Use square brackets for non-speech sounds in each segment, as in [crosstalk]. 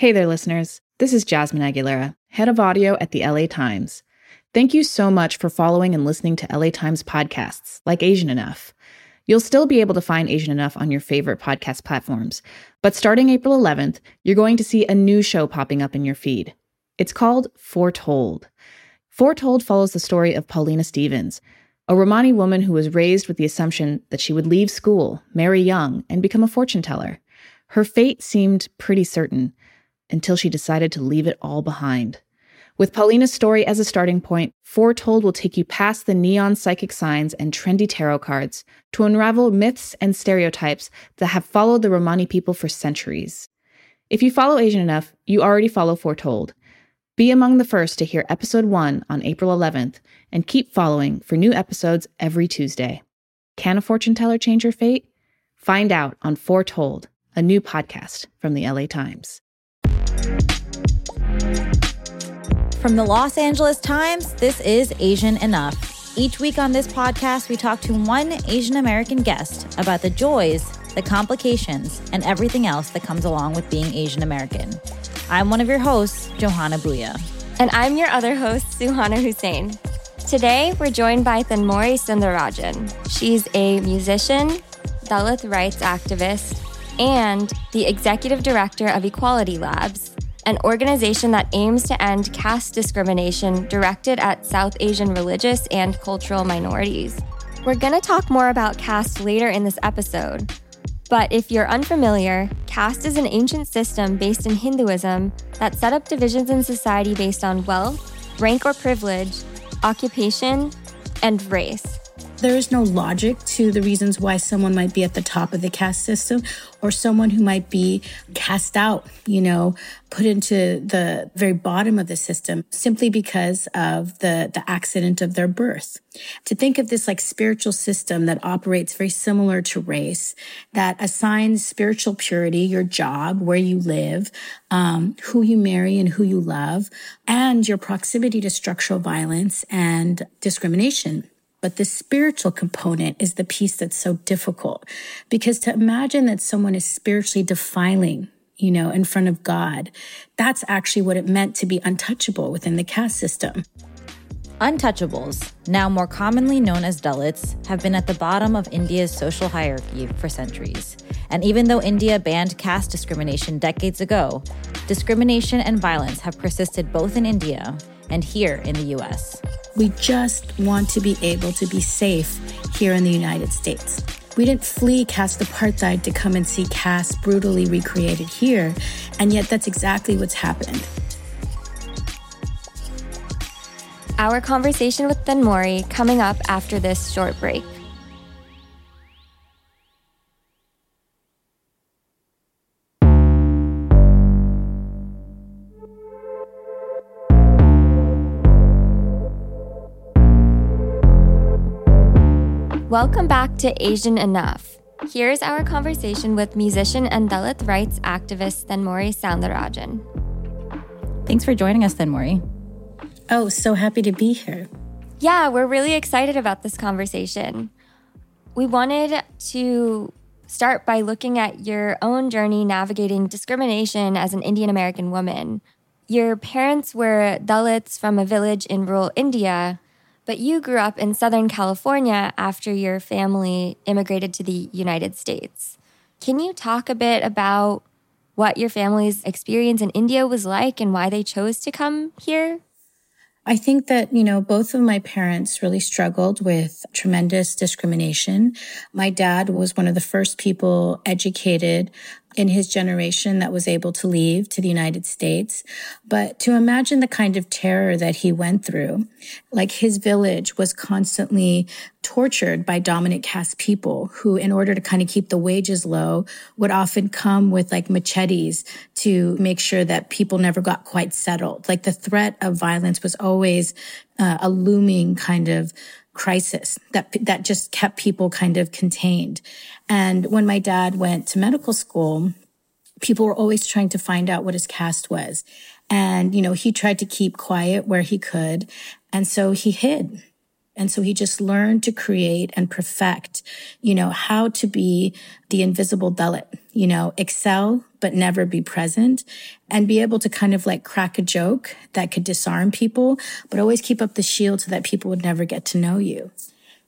Hey there, listeners. This is Jasmine Aguilera, head of audio at the LA Times. Thank you so much for following and listening to LA Times podcasts like Asian Enough. You'll still be able to find Asian Enough on your favorite podcast platforms, but starting April 11th, you're going to see a new show popping up in your feed. It's called Foretold. Foretold follows the story of Paulina Stevens, a Romani woman who was raised with the assumption that she would leave school, marry young, and become a fortune teller. Her fate seemed pretty certain until she decided to leave it all behind. With Paulina's story as a starting point, Foretold will take you past the neon psychic signs and trendy tarot cards to unravel myths and stereotypes that have followed the Romani people for centuries. If you follow Asian enough, you already follow Foretold. Be among the first to hear episode 1 on April 11th and keep following for new episodes every Tuesday. Can a fortune teller change your fate? Find out on Foretold, a new podcast from the LA Times. From the Los Angeles Times, this is Asian Enough. Each week on this podcast, we talk to one Asian American guest about the joys, the complications, and everything else that comes along with being Asian American. I'm one of your hosts, Johanna Bhuiyan. And I'm your other host, Suhauna Hussain. Today, we're joined by Thenmozhi Soundararajan. She's a musician, Dalit rights activist, and the executive director of Equality Labs, an organization that aims to end caste discrimination directed at South Asian religious and cultural minorities. We're going to talk more about caste later in this episode. But if you're unfamiliar, caste is an ancient system based in Hinduism that set up divisions in society based on wealth, rank or privilege, occupation, and race. There is no logic to the reasons why someone might be at the top of the caste system or someone who might be cast out, you know, put into the very bottom of the system simply because of the, the accident of their birth. To think of this like spiritual system that operates very similar to race, that assigns spiritual purity, your job, where you live, um, who you marry and who you love, and your proximity to structural violence and discrimination. But the spiritual component is the piece that's so difficult because to imagine that someone is spiritually defiling, you know, in front of God, that's actually what it meant to be untouchable within the caste system. Untouchables, now more commonly known as Dalits, have been at the bottom of India's social hierarchy for centuries. And even though India banned caste discrimination decades ago, discrimination and violence have persisted both in India and here in the US. We just want to be able to be safe here in the United States. We didn't flee caste apartheid to come and see caste brutally recreated here, and yet that's exactly what's happened. Our conversation with Thenmozhi coming up after this short break. Welcome back to Asian Enough. Here's our conversation with musician and Dalit rights activist Thenmozhi Soundararajan. Thanks for joining us, Thenmozhi. Oh, so happy to be here. Yeah, we're really excited about this conversation. We wanted to start by looking at your own journey navigating discrimination as an Indian American woman. Your parents were Dalits from a village in rural India but you grew up in Southern California after your family immigrated to the United States. Can you talk a bit about what your family's experience in India was like and why they chose to come here? I think that, you know, both of my parents really struggled with tremendous discrimination. My dad was one of the first people educated in his generation that was able to leave to the United States. But to imagine the kind of terror that he went through, like his village was constantly tortured by dominant caste people who, in order to kind of keep the wages low, would often come with like machetes to make sure that people never got quite settled. Like the threat of violence was always uh, a looming kind of crisis that that just kept people kind of contained. And when my dad went to medical school, people were always trying to find out what his caste was. And, you know, he tried to keep quiet where he could. And so he hid. And so he just learned to create and perfect, you know, how to be the invisible Dalit, you know, excel but never be present and be able to kind of like crack a joke that could disarm people, but always keep up the shield so that people would never get to know you.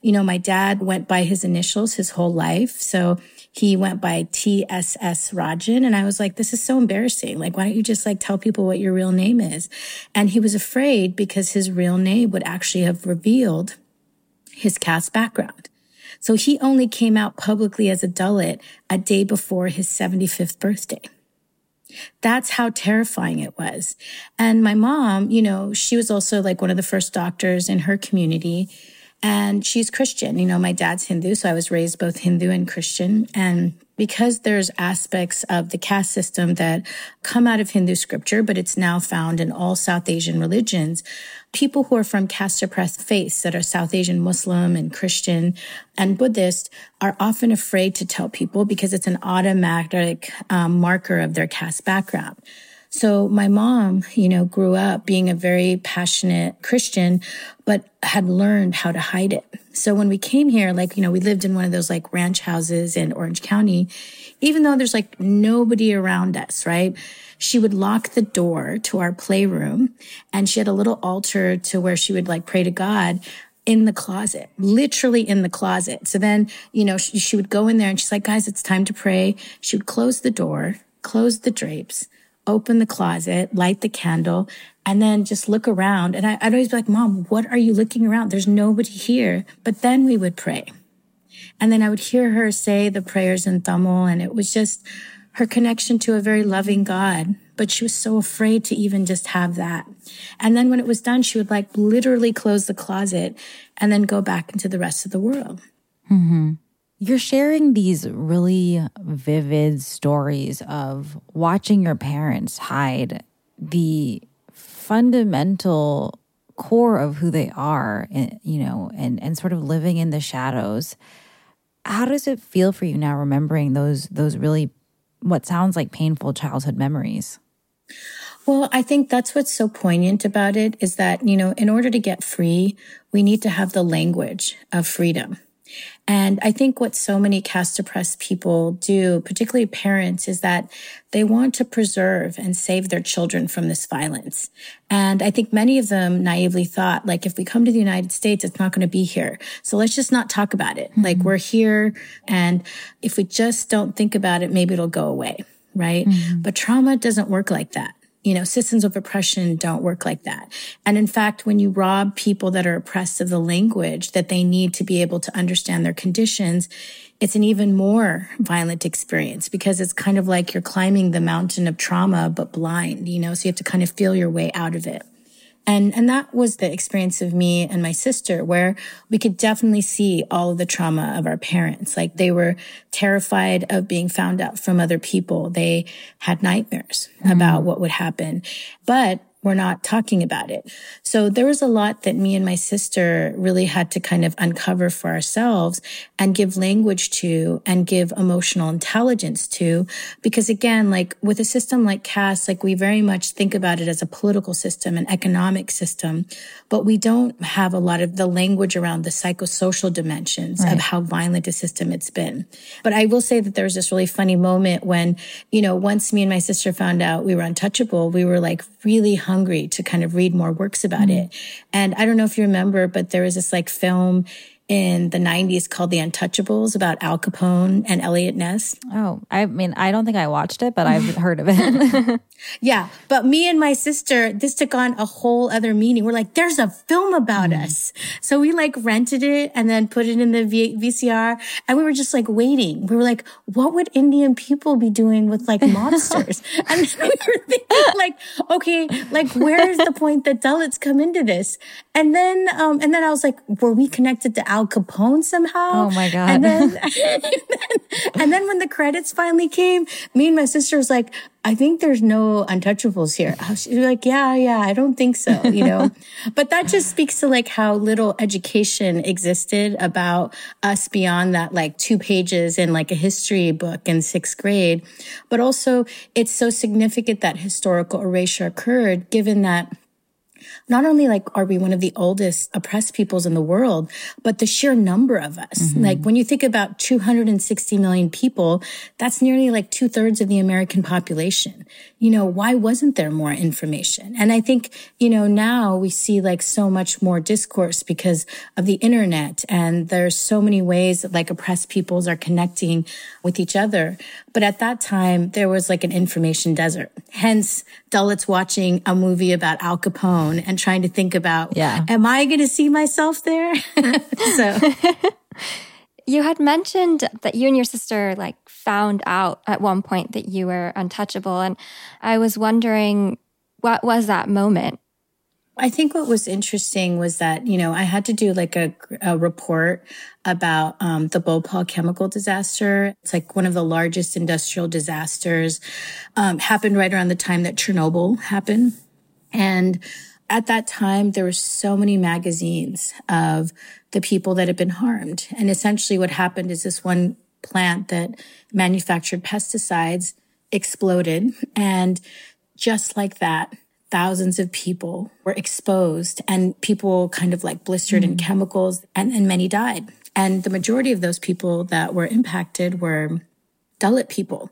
You know, my dad went by his initials his whole life. So he went by TSS Rajan. And I was like, this is so embarrassing. Like, why don't you just like tell people what your real name is? And he was afraid because his real name would actually have revealed his caste background. So he only came out publicly as a Dalit a day before his 75th birthday. That's how terrifying it was. And my mom, you know, she was also like one of the first doctors in her community and she's Christian. You know, my dad's Hindu, so I was raised both Hindu and Christian. And because there's aspects of the caste system that come out of Hindu scripture, but it's now found in all South Asian religions, people who are from caste suppressed faiths that are South Asian Muslim and Christian and Buddhist are often afraid to tell people because it's an automatic um, marker of their caste background. So my mom, you know, grew up being a very passionate Christian, but had learned how to hide it. So when we came here, like, you know, we lived in one of those like ranch houses in Orange County, even though there's like nobody around us, right? She would lock the door to our playroom and she had a little altar to where she would like pray to God in the closet, literally in the closet. So then, you know, she, she would go in there and she's like, guys, it's time to pray. She would close the door, close the drapes, open the closet, light the candle, and then just look around. And I, would always be like, Mom, what are you looking around? There's nobody here. But then we would pray. And then I would hear her say the prayers in Tamil, and it was just her connection to a very loving God. But she was so afraid to even just have that. And then when it was done, she would like literally close the closet and then go back into the rest of the world. Mm-hmm. You're sharing these really vivid stories of watching your parents hide the fundamental core of who they are, eh, you know, and, and sort of living in the shadows. How does it feel for you now remembering those those really what sounds like painful childhood memories? Well, I think that's what's so poignant about it is that, you know, in order to get free, we need to have the language of freedom. And I think what so many caste oppressed people do, particularly parents, is that they want to preserve and save their children from this violence. And I think many of them naively thought, like, if we come to the United States, it's not going to be here. So let's just not talk about it. Mm-hmm. Like, we're here. And if we just don't think about it, maybe it'll go away. Right. Mm-hmm. But trauma doesn't work like that you know, systems of oppression don't work like that. And in fact, when you rob people that are oppressed of the language that they need to be able to understand their conditions, it's an even more violent experience because it's kind of like you're climbing the mountain of trauma, but blind, you know, so you have to kind of feel your way out of it. And, and that was the experience of me and my sister where we could definitely see all of the trauma of our parents. Like they were terrified of being found out from other people. They had nightmares mm. about what would happen, but we're not talking about it. So there was a lot that me and my sister really had to kind of uncover for ourselves and give language to and give emotional intelligence to. Because again, like with a system like caste, like we very much think about it as a political system, an economic system, but we don't have a lot of the language around the psychosocial dimensions right. of how violent a system it's been. But I will say that there was this really funny moment when, you know, once me and my sister found out we were untouchable, we were like really hungry to kind of read more works about mm-hmm. it. And I don't know if you remember, but there was this like film in the 90s called The Untouchables about Al Capone and Eliot Ness. Oh, I mean, I don't think I watched it, but I've heard of it. [laughs] yeah. But me and my sister, this took on a whole other meaning. We're like, there's a film about mm. us. So we like rented it and then put it in the v- VCR and we were just like waiting. We were like, what would Indian people be doing with like [laughs] monsters? and we were thinking like, okay, like where's the point that Dalits come into this? And then, um, and then I was like, were we connected to Al Capone somehow? Oh my God. And then, and [laughs] then, [laughs] and then when the credits finally came, me and my sister was like, I think there's no untouchables here. Oh, she's like, yeah, yeah, I don't think so, you know, [laughs] but that just speaks to like how little education existed about us beyond that, like two pages in like a history book in sixth grade. But also it's so significant that historical erasure occurred given that not only like are we one of the oldest oppressed peoples in the world, but the sheer number of us. Mm-hmm. Like when you think about 260 million people, that's nearly like two thirds of the American population. You know, why wasn't there more information? And I think, you know, now we see like so much more discourse because of the internet and there's so many ways that like oppressed peoples are connecting with each other. But at that time, there was like an information desert. Hence, Dalits watching a movie about Al Capone and trying to think about, yeah. am I going to see myself there? [laughs] so. You had mentioned that you and your sister like found out at one point that you were untouchable. And I was wondering, what was that moment? I think what was interesting was that, you know, I had to do like a, a report about um, the Bhopal chemical disaster. It's like one of the largest industrial disasters, um, happened right around the time that Chernobyl happened. And at that time, there were so many magazines of the people that had been harmed. And essentially what happened is this one plant that manufactured pesticides exploded. And just like that, thousands of people were exposed and people kind of like blistered mm. in chemicals and, and many died. And the majority of those people that were impacted were Dalit people.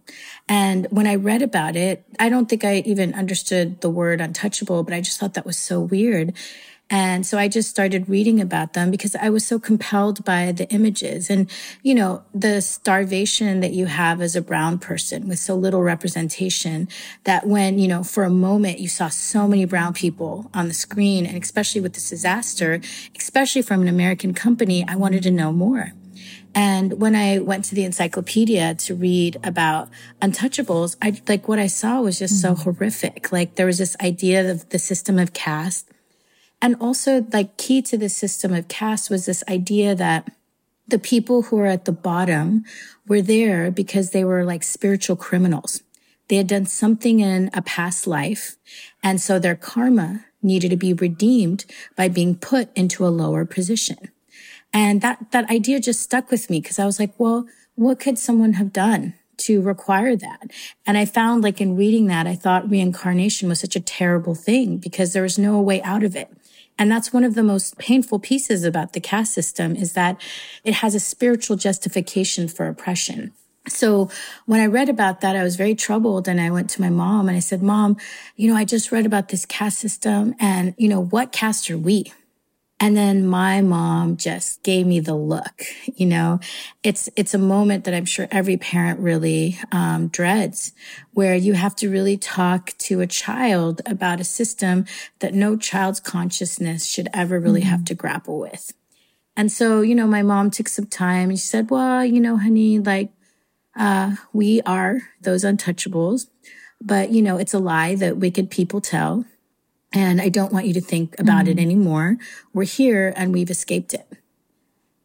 And when I read about it, I don't think I even understood the word untouchable, but I just thought that was so weird. And so I just started reading about them because I was so compelled by the images and, you know, the starvation that you have as a brown person with so little representation that when, you know, for a moment you saw so many brown people on the screen and especially with this disaster, especially from an American company, I wanted to know more. And when I went to the encyclopedia to read about untouchables, I like what I saw was just mm-hmm. so horrific. Like there was this idea of the system of caste and also like key to the system of caste was this idea that the people who were at the bottom were there because they were like spiritual criminals. They had done something in a past life. And so their karma needed to be redeemed by being put into a lower position. And that, that idea just stuck with me because I was like, well, what could someone have done to require that. And I found like in reading that, I thought reincarnation was such a terrible thing because there was no way out of it. And that's one of the most painful pieces about the caste system is that it has a spiritual justification for oppression. So when I read about that, I was very troubled and I went to my mom and I said, mom, you know, I just read about this caste system and, you know, what caste are we? And then my mom just gave me the look, you know, it's, it's a moment that I'm sure every parent really, um, dreads where you have to really talk to a child about a system that no child's consciousness should ever really mm-hmm. have to grapple with. And so, you know, my mom took some time and she said, well, you know, honey, like, uh, we are those untouchables, but you know, it's a lie that wicked people tell. And I don't want you to think about mm. it anymore. We're here and we've escaped it.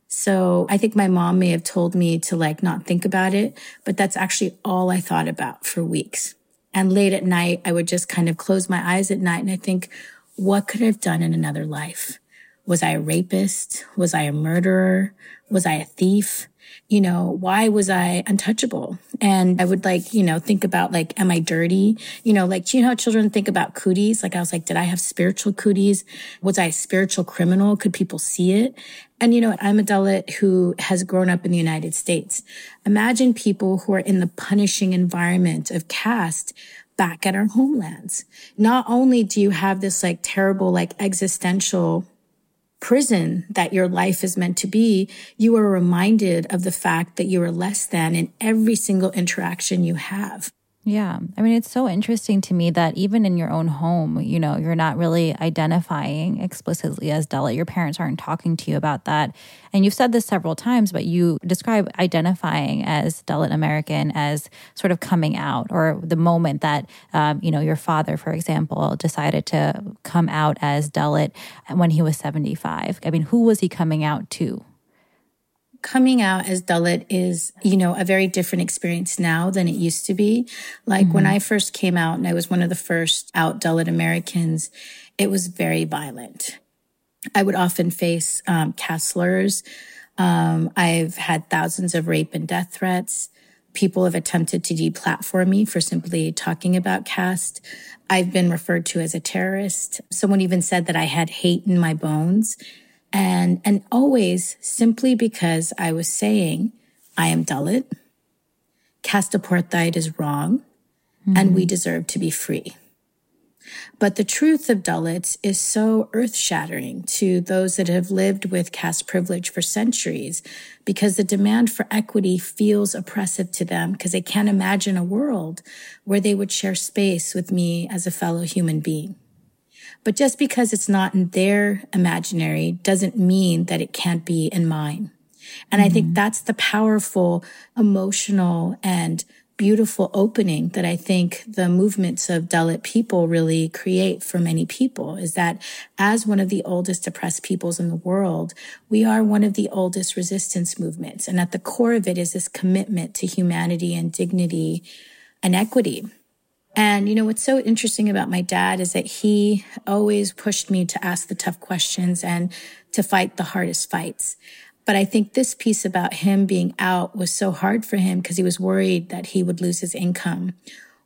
So I think my mom may have told me to like not think about it, but that's actually all I thought about for weeks. And late at night, I would just kind of close my eyes at night and I think, what could I have done in another life? Was I a rapist? Was I a murderer? Was I a thief? You know, why was I untouchable? And I would like, you know, think about like, am I dirty? You know, like, you know how children think about cooties? Like I was like, did I have spiritual cooties? Was I a spiritual criminal? Could people see it? And you know, I'm a Dalit who has grown up in the United States. Imagine people who are in the punishing environment of caste back at our homelands. Not only do you have this like terrible, like existential prison that your life is meant to be, you are reminded of the fact that you are less than in every single interaction you have. Yeah. I mean, it's so interesting to me that even in your own home, you know, you're not really identifying explicitly as Dalit. Your parents aren't talking to you about that. And you've said this several times, but you describe identifying as Dalit American as sort of coming out or the moment that, um, you know, your father, for example, decided to come out as Dalit when he was 75. I mean, who was he coming out to? Coming out as Dalit is, you know, a very different experience now than it used to be. Like mm-hmm. when I first came out and I was one of the first out Dalit Americans, it was very violent. I would often face um, slurs. Um, I've had thousands of rape and death threats. People have attempted to deplatform me for simply talking about caste. I've been referred to as a terrorist. Someone even said that I had hate in my bones. And, and always simply because I was saying, I am Dalit. Caste apartheid is wrong mm-hmm. and we deserve to be free. But the truth of Dalits is so earth shattering to those that have lived with caste privilege for centuries because the demand for equity feels oppressive to them because they can't imagine a world where they would share space with me as a fellow human being. But just because it's not in their imaginary doesn't mean that it can't be in mine. And mm-hmm. I think mm-hmm. that's the powerful emotional and beautiful opening that I think the movements of Dalit people really create for many people is that as one of the oldest oppressed peoples in the world, we are one of the oldest resistance movements. And at the core of it is this commitment to humanity and dignity and equity. And, you know, what's so interesting about my dad is that he always pushed me to ask the tough questions and to fight the hardest fights. But I think this piece about him being out was so hard for him because he was worried that he would lose his income.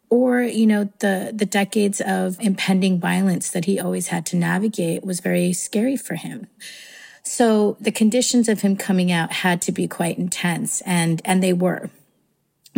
Or, you know, the, the decades of impending violence that he always had to navigate was very scary for him. So the conditions of him coming out had to be quite intense and, and they were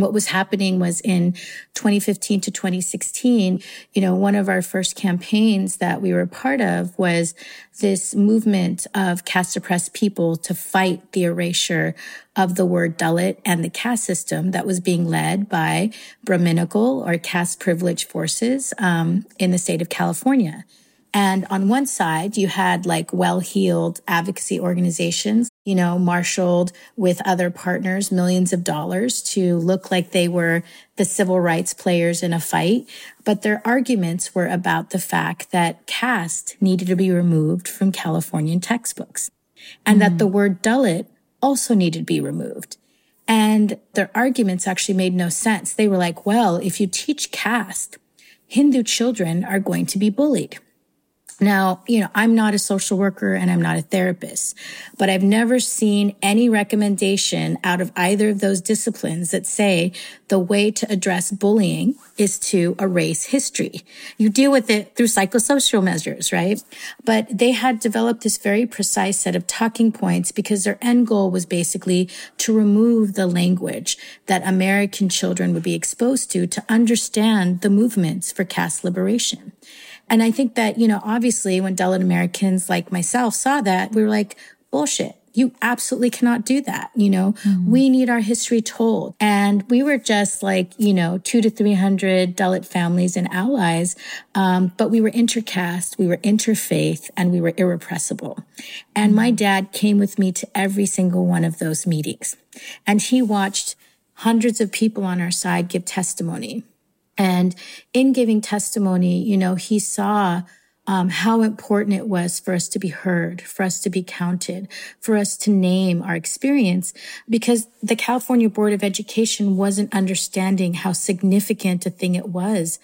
what was happening was in 2015 to 2016, you know, one of our first campaigns that we were part of was this movement of caste oppressed people to fight the erasure of the word Dalit and the caste system that was being led by Brahminical or caste privileged forces um, in the state of California. And on one side, you had like well-heeled advocacy organizations, you know, marshaled with other partners, millions of dollars to look like they were the civil rights players in a fight. But their arguments were about the fact that caste needed to be removed from Californian textbooks and mm. that the word Dalit also needed to be removed. And their arguments actually made no sense. They were like, well, if you teach caste, Hindu children are going to be bullied. Now, you know, I'm not a social worker and I'm not a therapist, but I've never seen any recommendation out of either of those disciplines that say the way to address bullying is to erase history. You deal with it through psychosocial measures, right? But they had developed this very precise set of talking points because their end goal was basically to remove the language that American children would be exposed to to understand the movements for caste liberation. And I think that, you know, obviously when Dalit Americans like myself saw that, we were like, bullshit. You absolutely cannot do that. You know, mm-hmm. we need our history told. And we were just like, you know, two to 300 Dalit families and allies. Um, but we were intercaste, we were interfaith, and we were irrepressible. And my mm-hmm. dad came with me to every single one of those meetings. And he watched hundreds of people on our side give testimony. And in giving testimony, you know, he saw um, how important it was for us to be heard, for us to be counted, for us to name our experience, because the California Board of Education wasn't understanding how significant a thing it was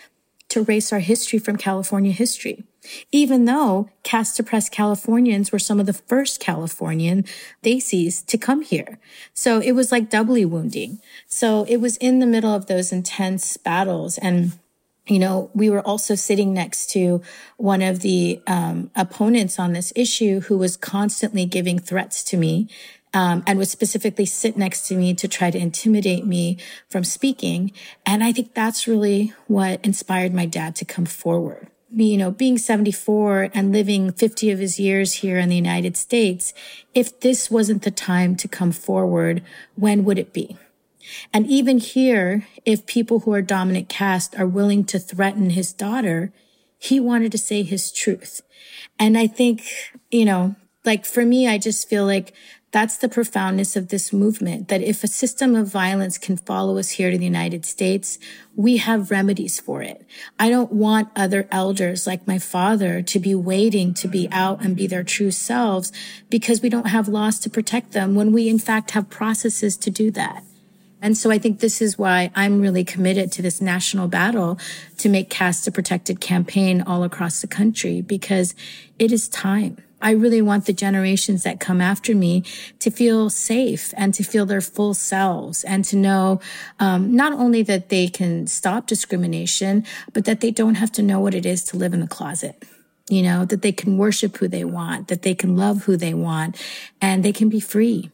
to erase our history from California history even though caste oppressed Californians were some of the first Californian Desis to come here. So it was like doubly wounding. So it was in the middle of those intense battles and you know, we were also sitting next to one of the um, opponents on this issue who was constantly giving threats to me um, and would specifically sit next to me to try to intimidate me from speaking. And I think that's really what inspired my dad to come forward you know, being 74 and living 50 of his years here in the United States, if this wasn't the time to come forward, when would it be? And even here, if people who are dominant caste are willing to threaten his daughter, he wanted to say his truth. And I think, you know, like for me, I just feel like that's the profoundness of this movement, that if a system of violence can follow us here to the United States, we have remedies for it. I don't want other elders like my father to be waiting to be out and be their true selves because we don't have laws to protect them when we in fact have processes to do that. And so I think this is why I'm really committed to this national battle to make Caste a Protected campaign all across the country because it is time. I really want the generations that come after me to feel safe and to feel their full selves and to know um, not only that they can stop discrimination, but that they don't have to know what it is to live in the closet. You know, that they can worship who they want, that they can love who they want, and they can be free.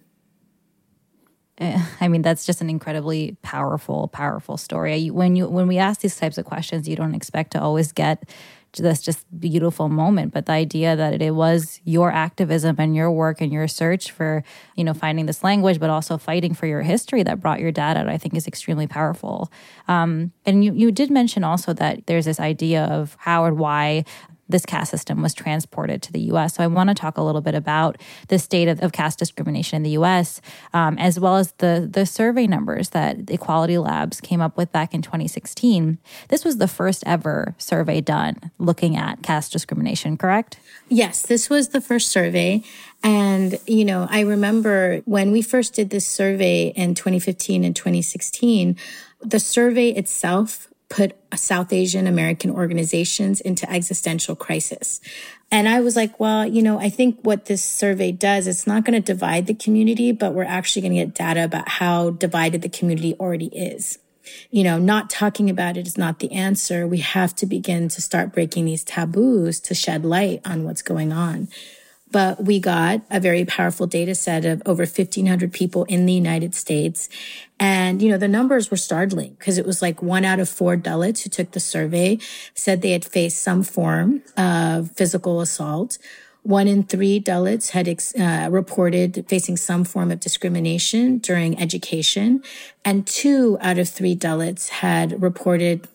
Eh, I mean, that's just an incredibly powerful, powerful story. When you when we ask these types of questions, you don't expect to always get this just beautiful moment but the idea that it was your activism and your work and your search for you know finding this language but also fighting for your history that brought your dad out i think is extremely powerful. Um, and you, you did mention also that there's this idea of how and why this caste system was transported to the US. So I want to talk a little bit about the state of, of caste discrimination in the US, um, as well as the, the survey numbers that Equality Labs came up with back in 2016. This was the first ever survey done looking at caste discrimination, correct? Yes, this was the first survey. And, you know, I remember when we first did this survey in 2015 and 2016, the survey itself put South Asian American organizations into existential crisis. And I was like, well, you know, I think what this survey does, it's not going to divide the community, but we're actually going to get data about how divided the community already is. You know, not talking about it is not the answer. We have to begin to start breaking these taboos to shed light on what's going on but we got a very powerful data set of over 1500 people in the United States. And, you know, the numbers were startling because it was like one out of four Dalits who took the survey said they had faced some form of physical assault. One in three Dalits had uh, reported facing some form of discrimination during education, and two out of three Dalits had reported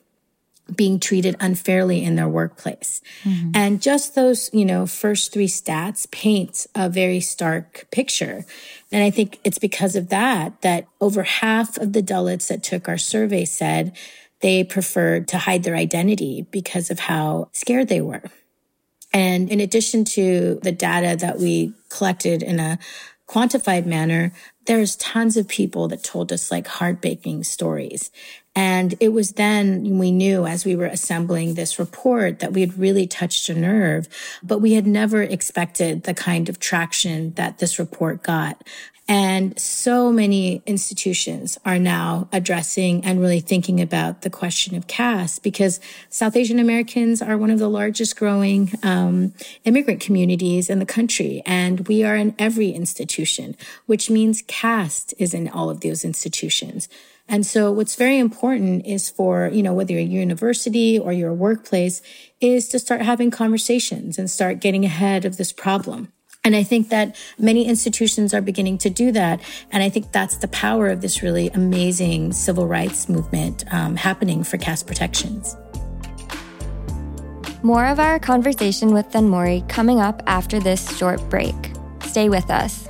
being treated unfairly in their workplace. Mm-hmm. And just those, you know, first three stats paints a very stark picture. And I think it's because of that that over half of the Dalits that took our survey said they preferred to hide their identity because of how scared they were. And in addition to the data that we collected in a quantified manner, there's tons of people that told us like heartbreaking stories. And it was then we knew as we were assembling this report that we had really touched a nerve, but we had never expected the kind of traction that this report got. And so many institutions are now addressing and really thinking about the question of caste because South Asian Americans are one of the largest growing um, immigrant communities in the country. And we are in every institution, which means caste is in all of those institutions. And so what's very important is for, you know, whether you're a university or your workplace is to start having conversations and start getting ahead of this problem. And I think that many institutions are beginning to do that. And I think that's the power of this really amazing civil rights movement um, happening for caste protections. More of our conversation with Thenmozhi coming up after this short break. Stay with us.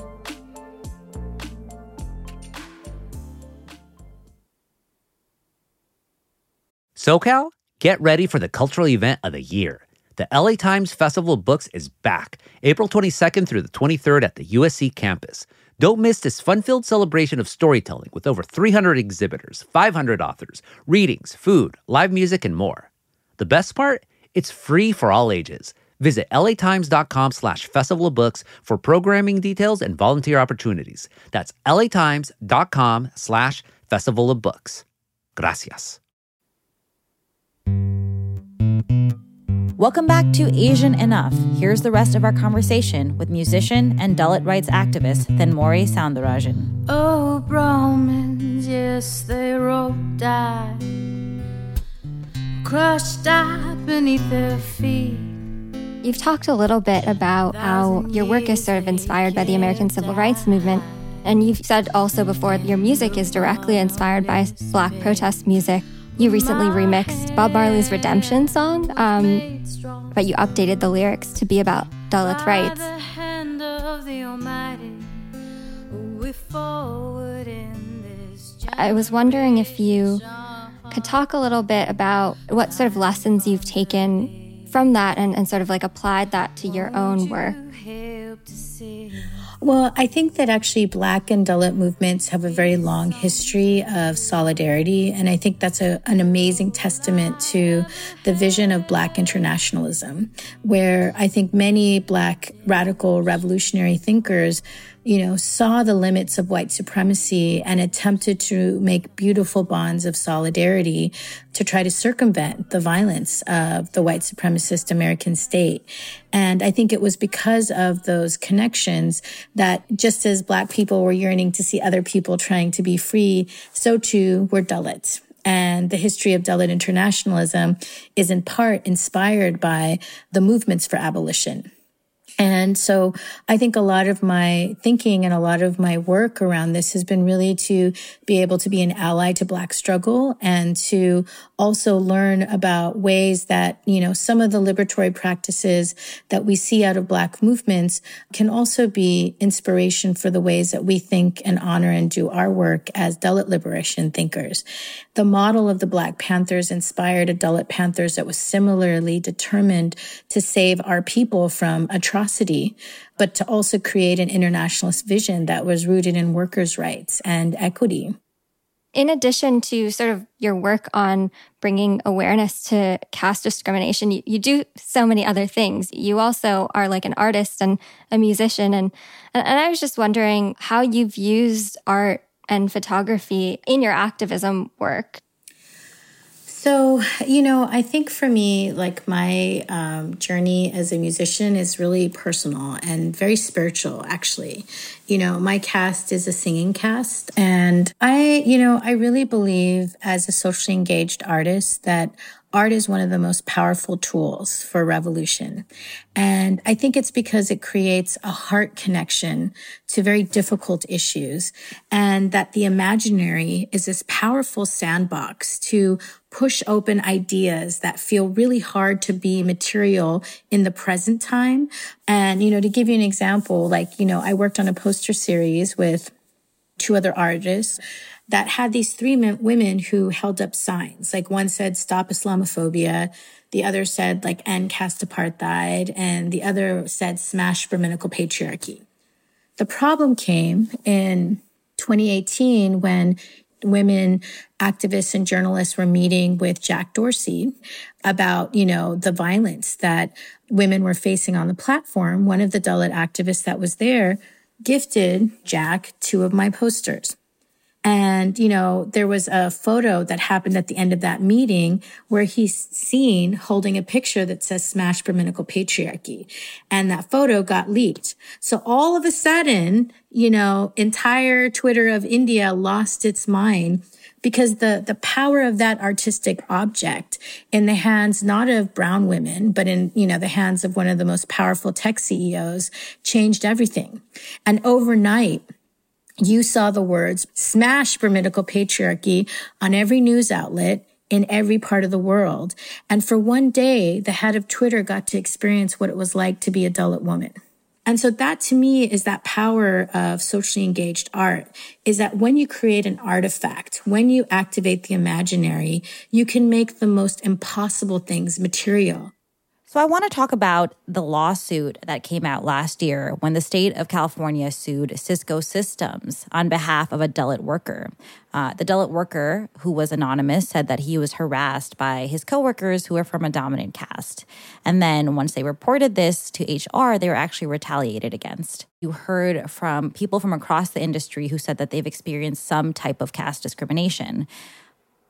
SoCal, get ready for the cultural event of the year. The LA Times Festival of Books is back, April 22nd through the 23rd at the USC campus. Don't miss this fun filled celebration of storytelling with over 300 exhibitors, 500 authors, readings, food, live music, and more. The best part? It's free for all ages. Visit latimes.com slash festival of books for programming details and volunteer opportunities. That's latimes.com slash festival of books. Gracias. Welcome back to Asian Enough. Here's the rest of our conversation with musician and Dalit rights activist Thenmozhi Soundararajan. Oh, Brahmins, yes, they rolled die, crushed die beneath their feet. You've talked a little bit about how your work is sort of inspired by the American Civil Rights Movement. And you've said also before your music is directly inspired by Black protest music. You recently remixed Bob Marley's Redemption song, um, but you updated the lyrics to be about Dalit rights. I was wondering if you could talk a little bit about what sort of lessons you've taken from that and, and sort of like applied that to your own work. Well, I think that actually Black and Dalit movements have a very long history of solidarity. And I think that's a, an amazing testament to the vision of Black internationalism, where I think many Black radical revolutionary thinkers you know, saw the limits of white supremacy and attempted to make beautiful bonds of solidarity to try to circumvent the violence of the white supremacist American state. And I think it was because of those connections that just as black people were yearning to see other people trying to be free, so too were Dalits. And the history of Dalit internationalism is in part inspired by the movements for abolition. And so I think a lot of my thinking and a lot of my work around this has been really to be able to be an ally to Black struggle and to also learn about ways that, you know, some of the liberatory practices that we see out of Black movements can also be inspiration for the ways that we think and honor and do our work as Dalit liberation thinkers. The model of the Black Panthers inspired a Dalit Panthers that was similarly determined to save our people from atrocity, but to also create an internationalist vision that was rooted in workers' rights and equity in addition to sort of your work on bringing awareness to caste discrimination, you, you, do so many other things. You also are like an artist and a musician. And, and I was just wondering how you've used art and photography in your activism work. So, you know, I think for me, like my um, journey as a musician is really personal and very spiritual, actually. You know, my caste is a singing caste. And I, you know, I really believe as a socially engaged artist that art is one of the most powerful tools for revolution. And I think it's because it creates a heart connection to very difficult issues and that the imaginary is this powerful sandbox to push open ideas that feel really hard to be material in the present time. And, you know, to give you an example, like, you know, I worked on a poster series with two other artists that had these three women who held up signs. Like one said, stop Islamophobia. The other said, like, end caste apartheid. And the other said, smash Brahminical patriarchy. The problem came in 2018 when women activists and journalists were meeting with Jack Dorsey about, you know, the violence that women were facing on the platform. One of the Dalit activists that was there gifted Jack two of my posters. And, you know, there was a photo that happened at the end of that meeting where he's seen holding a picture that says smash Brahminical patriarchy. And that photo got leaked. So all of a sudden, you know, entire Twitter of India lost its mind because the, the power of that artistic object in the hands not of brown women, but in, you know, the hands of one of the most powerful tech CEOs changed everything. And overnight, you saw the words smash Brahminical patriarchy on every news outlet in every part of the world. And for one day, the head of Twitter got to experience what it was like to be a Dalit woman. And so that to me is that power of socially engaged art is that when you create an artifact, when you activate the imaginary, you can make the most impossible things material. So, I want to talk about the lawsuit that came out last year when the state of California sued Cisco Systems on behalf of a Dalit worker. Uh, the Dalit worker, who was anonymous, said that he was harassed by his coworkers who are from a dominant caste. And then once they reported this to HR, they were actually retaliated against. You heard from people from across the industry who said that they've experienced some type of caste discrimination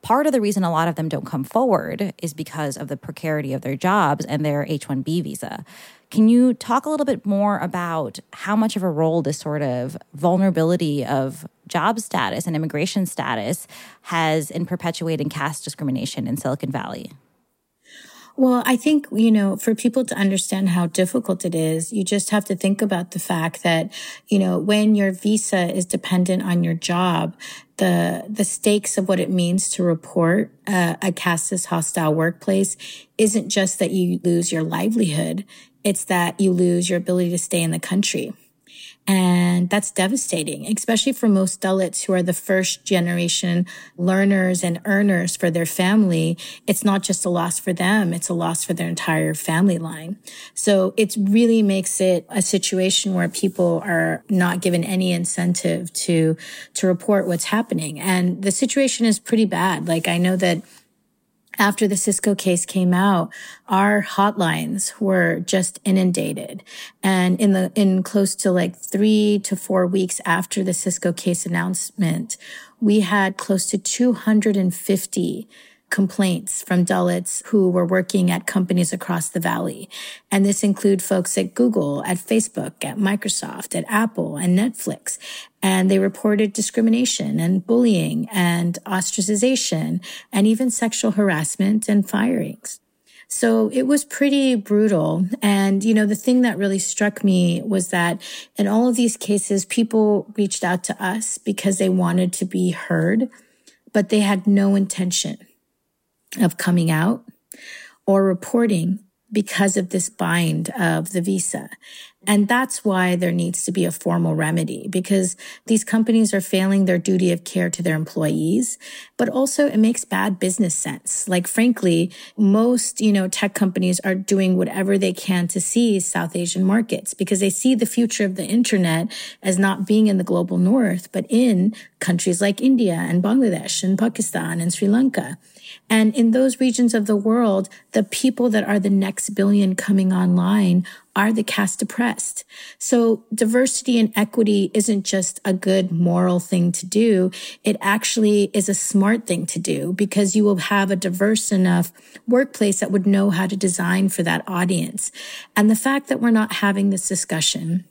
part of the reason a lot of them don't come forward is because of the precarity of their jobs and their H 1B visa. Can you talk a little bit more about how much of a role this sort of vulnerability of job status and immigration status has in perpetuating caste discrimination in Silicon Valley? Well, I think, you know, for people to understand how difficult it is, you just have to think about the fact that, you know, when your visa is dependent on your job, the, the stakes of what it means to report uh, a casteist hostile workplace isn't just that you lose your livelihood. It's that you lose your ability to stay in the country. And that's devastating, especially for most Dalits who are the first generation learners and earners for their family. It's not just a loss for them. It's a loss for their entire family line. So it really makes it a situation where people are not given any incentive to, to report what's happening. And the situation is pretty bad. Like I know that after the Cisco case came out, our hotlines were just inundated. And in the, in close to like three to four weeks after the Cisco case announcement, we had close to 250 complaints from Dalits who were working at companies across the valley. And this include folks at Google, at Facebook, at Microsoft, at Apple and Netflix. And they reported discrimination and bullying and ostracization and even sexual harassment and firings. So it was pretty brutal. And, you know, the thing that really struck me was that in all of these cases, people reached out to us because they wanted to be heard, but they had no intention of coming out or reporting because of this bind of the visa. And that's why there needs to be a formal remedy because these companies are failing their duty of care to their employees, but also it makes bad business sense. Like, frankly, most, you know, tech companies are doing whatever they can to seize South Asian markets because they see the future of the internet as not being in the global north, but in countries like India and Bangladesh and Pakistan and Sri Lanka. And in those regions of the world, the people that are the next billion coming online are the caste oppressed. So diversity and equity isn't just a good moral thing to do. It actually is a smart thing to do because you will have a diverse enough workplace that would know how to design for that audience. And the fact that we're not having this discussion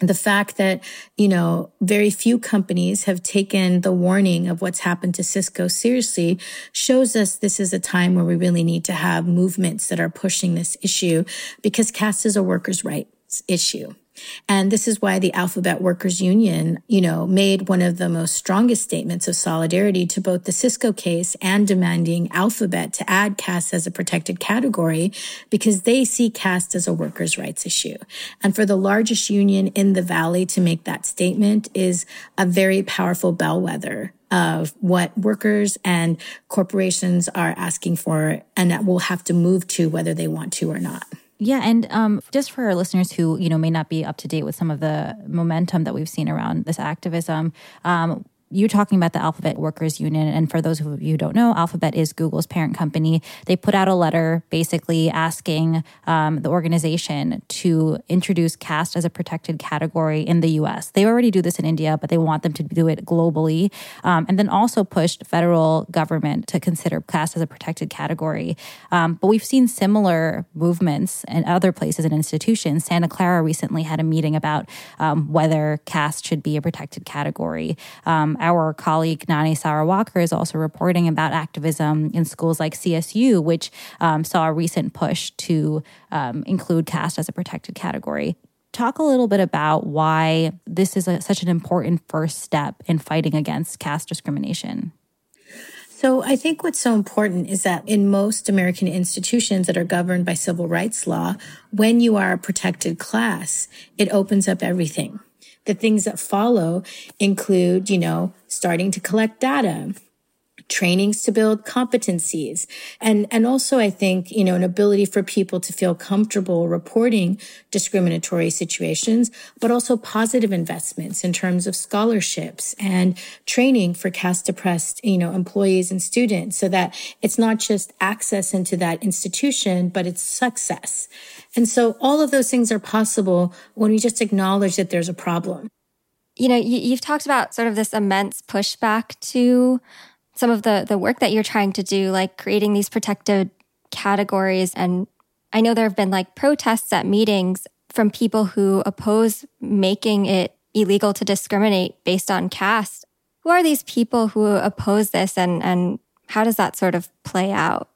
the fact that, you know, very few companies have taken the warning of what's happened to Cisco seriously shows us this is a time where we really need to have movements that are pushing this issue because caste is a workers' rights issue. And this is why the Alphabet Workers Union, you know, made one of the most strongest statements of solidarity to both the Cisco case and demanding Alphabet to add caste as a protected category because they see caste as a workers' rights issue. And for the largest union in the Valley to make that statement is a very powerful bellwether of what workers and corporations are asking for and that will have to move to whether they want to or not. Yeah, and um, just for our listeners who you know may not be up to date with some of the momentum that we've seen around this activism, um, you're talking about the Alphabet Workers Union. And for those of you who don't know, Alphabet is Google's parent company. They put out a letter basically asking um, the organization to introduce caste as a protected category in the US. They already do this in India, but they want them to do it globally. Um, and then also pushed federal government to consider caste as a protected category. Um, but we've seen similar movements in other places and institutions. Santa Clara recently had a meeting about um, whether caste should be a protected category. Our colleague Nani Sarah Walker is also reporting about activism in schools like CSU, which um, saw a recent push to um, include caste as a protected category. Talk a little bit about why this is a, such an important first step in fighting against caste discrimination. So I think what's so important is that in most American institutions that are governed by civil rights law, when you are a protected class, it opens up everything. The things that follow include, you know, starting to collect data, trainings to build competencies and and also i think you know an ability for people to feel comfortable reporting discriminatory situations but also positive investments in terms of scholarships and training for caste oppressed you know employees and students so that it's not just access into that institution but it's success and so all of those things are possible when we just acknowledge that there's a problem. You know, you, have talked about sort of this immense pushback to some of the, the work that you're trying to do, like creating these protected categories. And I know there have been like protests at meetings from people who oppose making it illegal to discriminate based on caste. Who are these people who oppose this and, and how does that sort of play out?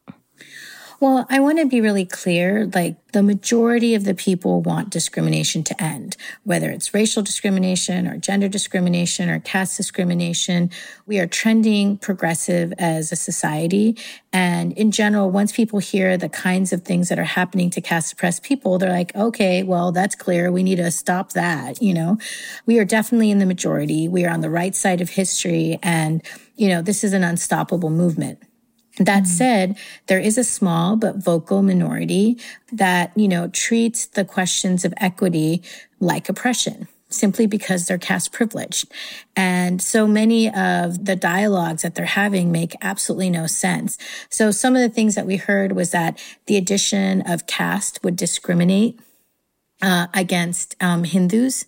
Well, I want to be really clear. Like the majority of the people want discrimination to end, whether it's racial discrimination or gender discrimination or caste discrimination. We are trending progressive as a society. And in general, once people hear the kinds of things that are happening to caste suppressed people, they're like, okay, well, that's clear. We need to stop that. You know, we are definitely in the majority. We are on the right side of history. And, you know, this is an unstoppable movement. That mm-hmm. said, there is a small but vocal minority that, you know, treats the questions of equity like oppression simply because they're caste privileged. And so many of the dialogues that they're having make absolutely no sense. So some of the things that we heard was that the addition of caste would discriminate uh, against um, Hindus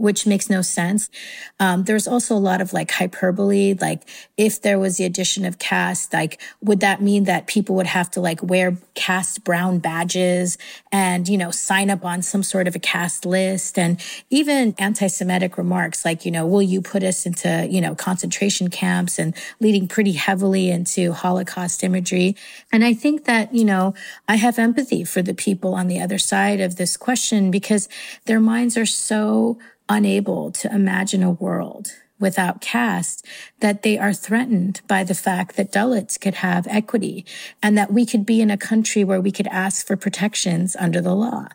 which makes no sense. Um, there's also a lot of like hyperbole. Like if there was the addition of caste, like would that mean that people would have to like wear caste brown badges and, you know, sign up on some sort of a caste list and even anti-Semitic remarks like, you know, will you put us into, you know, concentration camps and leading pretty heavily into Holocaust imagery. And I think that, you know, I have empathy for the people on the other side of this question because their minds are so unable to imagine a world without caste, that they are threatened by the fact that Dalits could have equity and that we could be in a country where we could ask for protections under the law.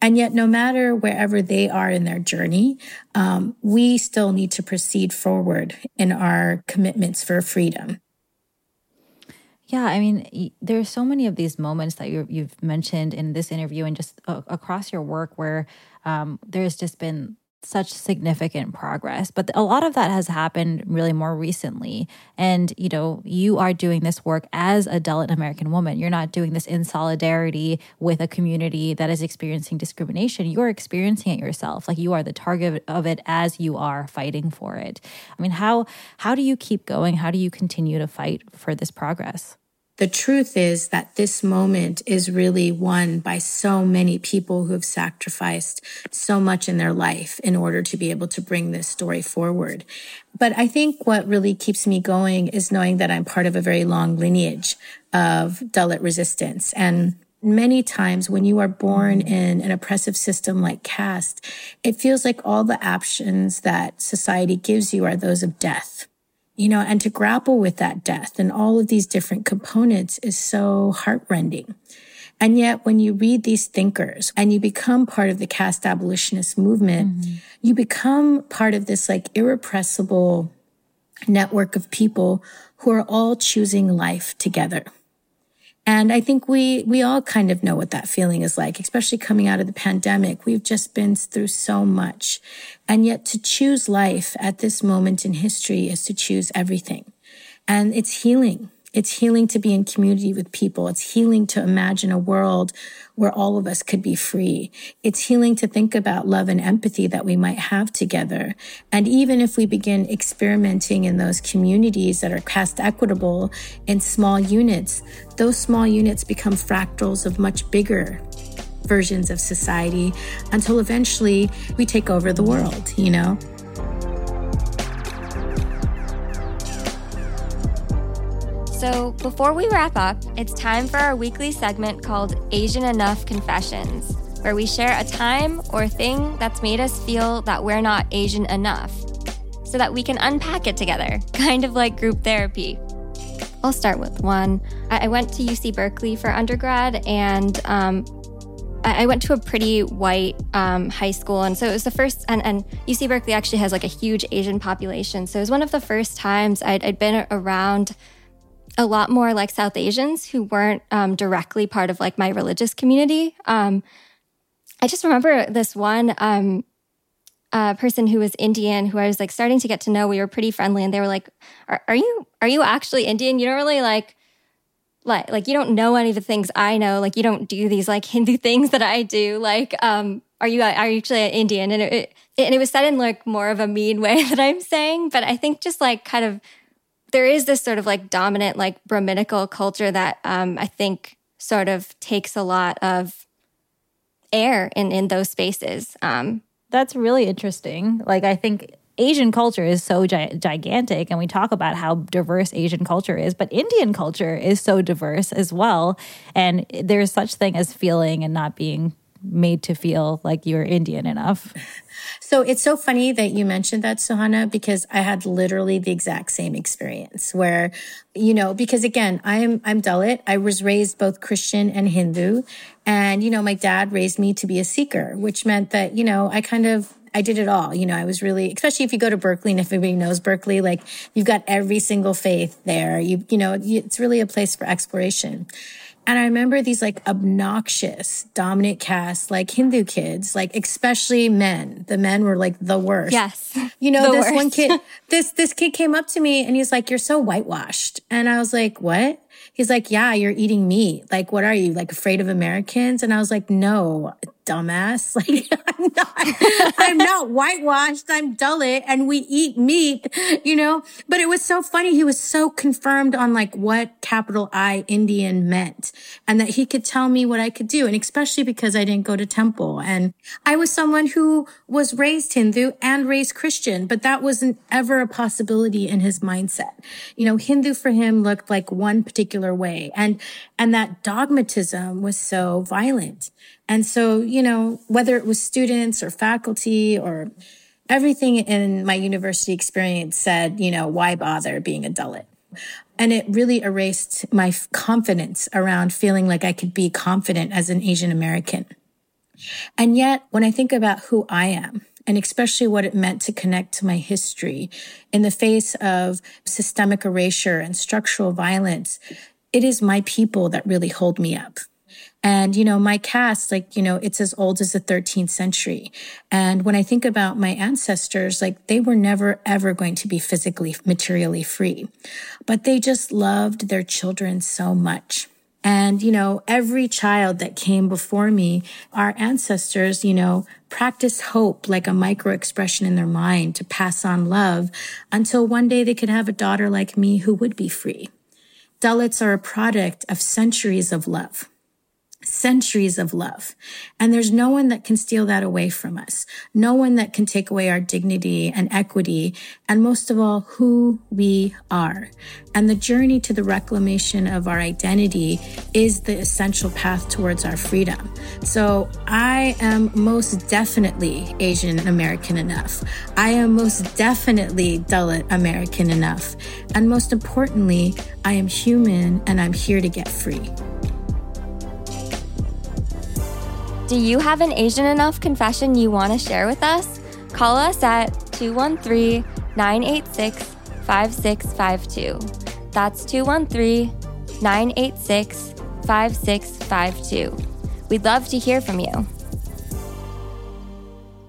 And yet, no matter wherever they are in their journey, um, we still need to proceed forward in our commitments for freedom. Yeah, I mean, there's so many of these moments that you have mentioned in this interview and just uh, across your work where um, there's just been such significant progress but a lot of that has happened really more recently. And you know you are doing this work as a Dalit American woman. You're not doing this in solidarity with a community that is experiencing discrimination. You're experiencing it yourself. Like you are the target of it as you are fighting for it. I mean how how do you keep going? How do you continue to fight for this progress the truth is that this moment is really won by so many people who have sacrificed so much in their life in order to be able to bring this story forward. But I think what really keeps me going is knowing that I'm part of a very long lineage of Dalit resistance. And many times when you are born in an oppressive system like caste, it feels like all the options that society gives you are those of death you know, and to grapple with that death and all of these different components is so heartrending. And yet when you read these thinkers and you become part of the caste abolitionist movement, mm-hmm. you become part of this like irrepressible network of people who are all choosing life together. And I think we, we all kind of know what that feeling is like, especially coming out of the pandemic. We've just been through so much. And yet to choose life at this moment in history is to choose everything. And it's healing. It's healing to be in community with people. It's healing to imagine a world where all of us could be free. It's healing to think about love and empathy that we might have together. And even if we begin experimenting in those communities that are caste equitable in small units, those small units become fractals of much bigger versions of society until eventually we take over the world, you know? So, before we wrap up, it's time for our weekly segment called Asian Enough Confessions, where we share a time or thing that's made us feel that we're not Asian enough so that we can unpack it together, [laughs] kind of like group therapy. I'll start with one. I went to UC Berkeley for undergrad and um, I went to a pretty white um, high school, and so it was the first. And, and, UC Berkeley actually has like a huge Asian population, so it was one of the first times I'd, I'd been around a lot more like South Asians who weren't um, directly part of like my religious community. Um, I just remember this one um, uh, person who was Indian who I was like starting to get to know. We were pretty friendly, and they were like, "Are, are you are you actually Indian? You don't really like." Like, like you don't know any of the things I know. Like, you don't do these like Hindu [laughs] things that I do. Like, um, are you are you actually an Indian? And it, it and it was said in like more of a mean [laughs] way that I'm saying, but I think just like kind of there is this sort of like dominant, like Brahminical culture that um, I think sort of takes a lot of air in in those spaces. Um, That's really interesting. Like I think Asian culture is so gi- gigantic, and we talk about how diverse Asian culture is, but Indian culture is so diverse as well. And there's such thing as feeling and not being made to feel like you're Indian enough. So it's so funny that you mentioned that, Suhauna, because I had literally the exact same experience where, you know, because again, I'm, I'm Dalit. I was raised both Christian and Hindu. And, you know, my dad raised me to be a seeker, which meant that, you know, I kind of I did it all. You know, I was really, especially if you go to Berkeley and if everybody knows Berkeley, like you've got every single faith there. You, you know, it's really a place for exploration. And I remember these like obnoxious, dominant caste, like Hindu kids, like especially men. The men were like the worst. Yes. You know, this worst. one kid, [laughs] this, this kid came up to me and he's like, you're so whitewashed. And I was like, what? He's like, yeah, you're eating meat. Like, what are you? Like afraid of Americans? And I was like, no, dumbass. [laughs] Like I'm not, I'm not whitewashed. I'm Dalit and we eat meat, you know, but it was so funny. He was so confirmed on like what capital I Indian meant and that he could tell me what I could do. And especially because I didn't go to temple and I was someone who was raised Hindu and raised Christian, but that wasn't ever a possibility in his mindset. You know, Hindu for him looked like one particular way and, and that dogmatism was so violent. And so, you know, whether it was students or faculty or everything in my university experience said, you know, why bother being a Dalit? And it really erased my confidence around feeling like I could be confident as an Asian American. And yet, when I think about who I am, and especially what it meant to connect to my history in the face of systemic erasure and structural violence, it is my people that really hold me up. And, you know, my caste, like, you know, it's as old as the 13th century. And when I think about my ancestors, like they were never ever going to be physically, materially free, but they just loved their children so much. And, you know, every child that came before me, our ancestors, you know, practiced hope like a micro expression in their mind to pass on love until one day they could have a daughter like me who would be free. Dalits are a product of centuries of love centuries of love. And there's no one that can steal that away from us. No one that can take away our dignity and equity. And most of all, who we are. And the journey to the reclamation of our identity is the essential path towards our freedom. So I am most definitely Asian American enough. I am most definitely Dalit American enough. And most importantly, I am human and I'm here to get free. Do you have an Asian enough confession you want to share with us? Call us at 213 986 5652. That's 213 986 5652. We'd love to hear from you.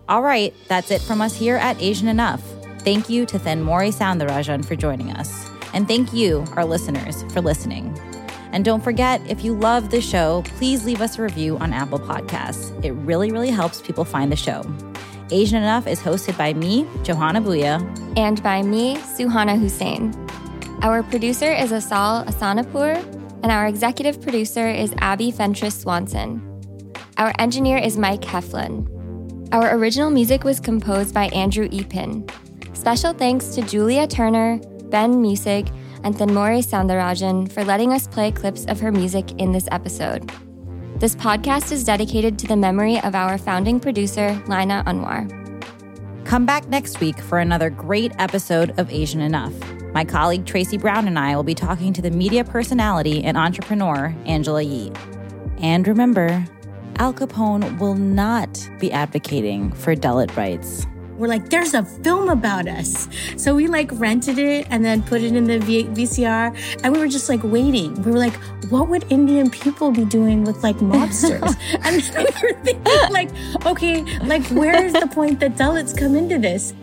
All right, that's it from us here at Asian Enough. Thank you to Thenmozhi Soundararajan for joining us. And thank you, our listeners, for listening. And don't forget, if you love the show, please leave us a review on Apple Podcasts. It really, really helps people find the show. Asian Enough is hosted by me, Johana Bhuiyan. And by me, Suhauna Hussain. Our producer is Asal Ehsanipour, and our executive producer is Abbie Fentress Swanson. Our engineer is Mike Heflin. Our original music was composed by Andrew Eapen. Special thanks to Julia Turner, Ben Muessig, and Thenmozhi Soundararajan for letting us play clips of her music in this episode. This podcast is dedicated to the memory of our founding producer, Lina Anwar. Come back next week for another great episode of Asian Enough. My colleague Tracy Brown and I will be talking to the media personality and entrepreneur, Angela Yee. And remember, Al Capone will not be advocating for Dalit rights. We're like, there's a film about us. So we like rented it and then put it in the v- VCR. And we were just like waiting. We were like, what would Indian people be doing with like mobsters? [laughs] and we were thinking like, okay, like where is the point that Dalits come into this?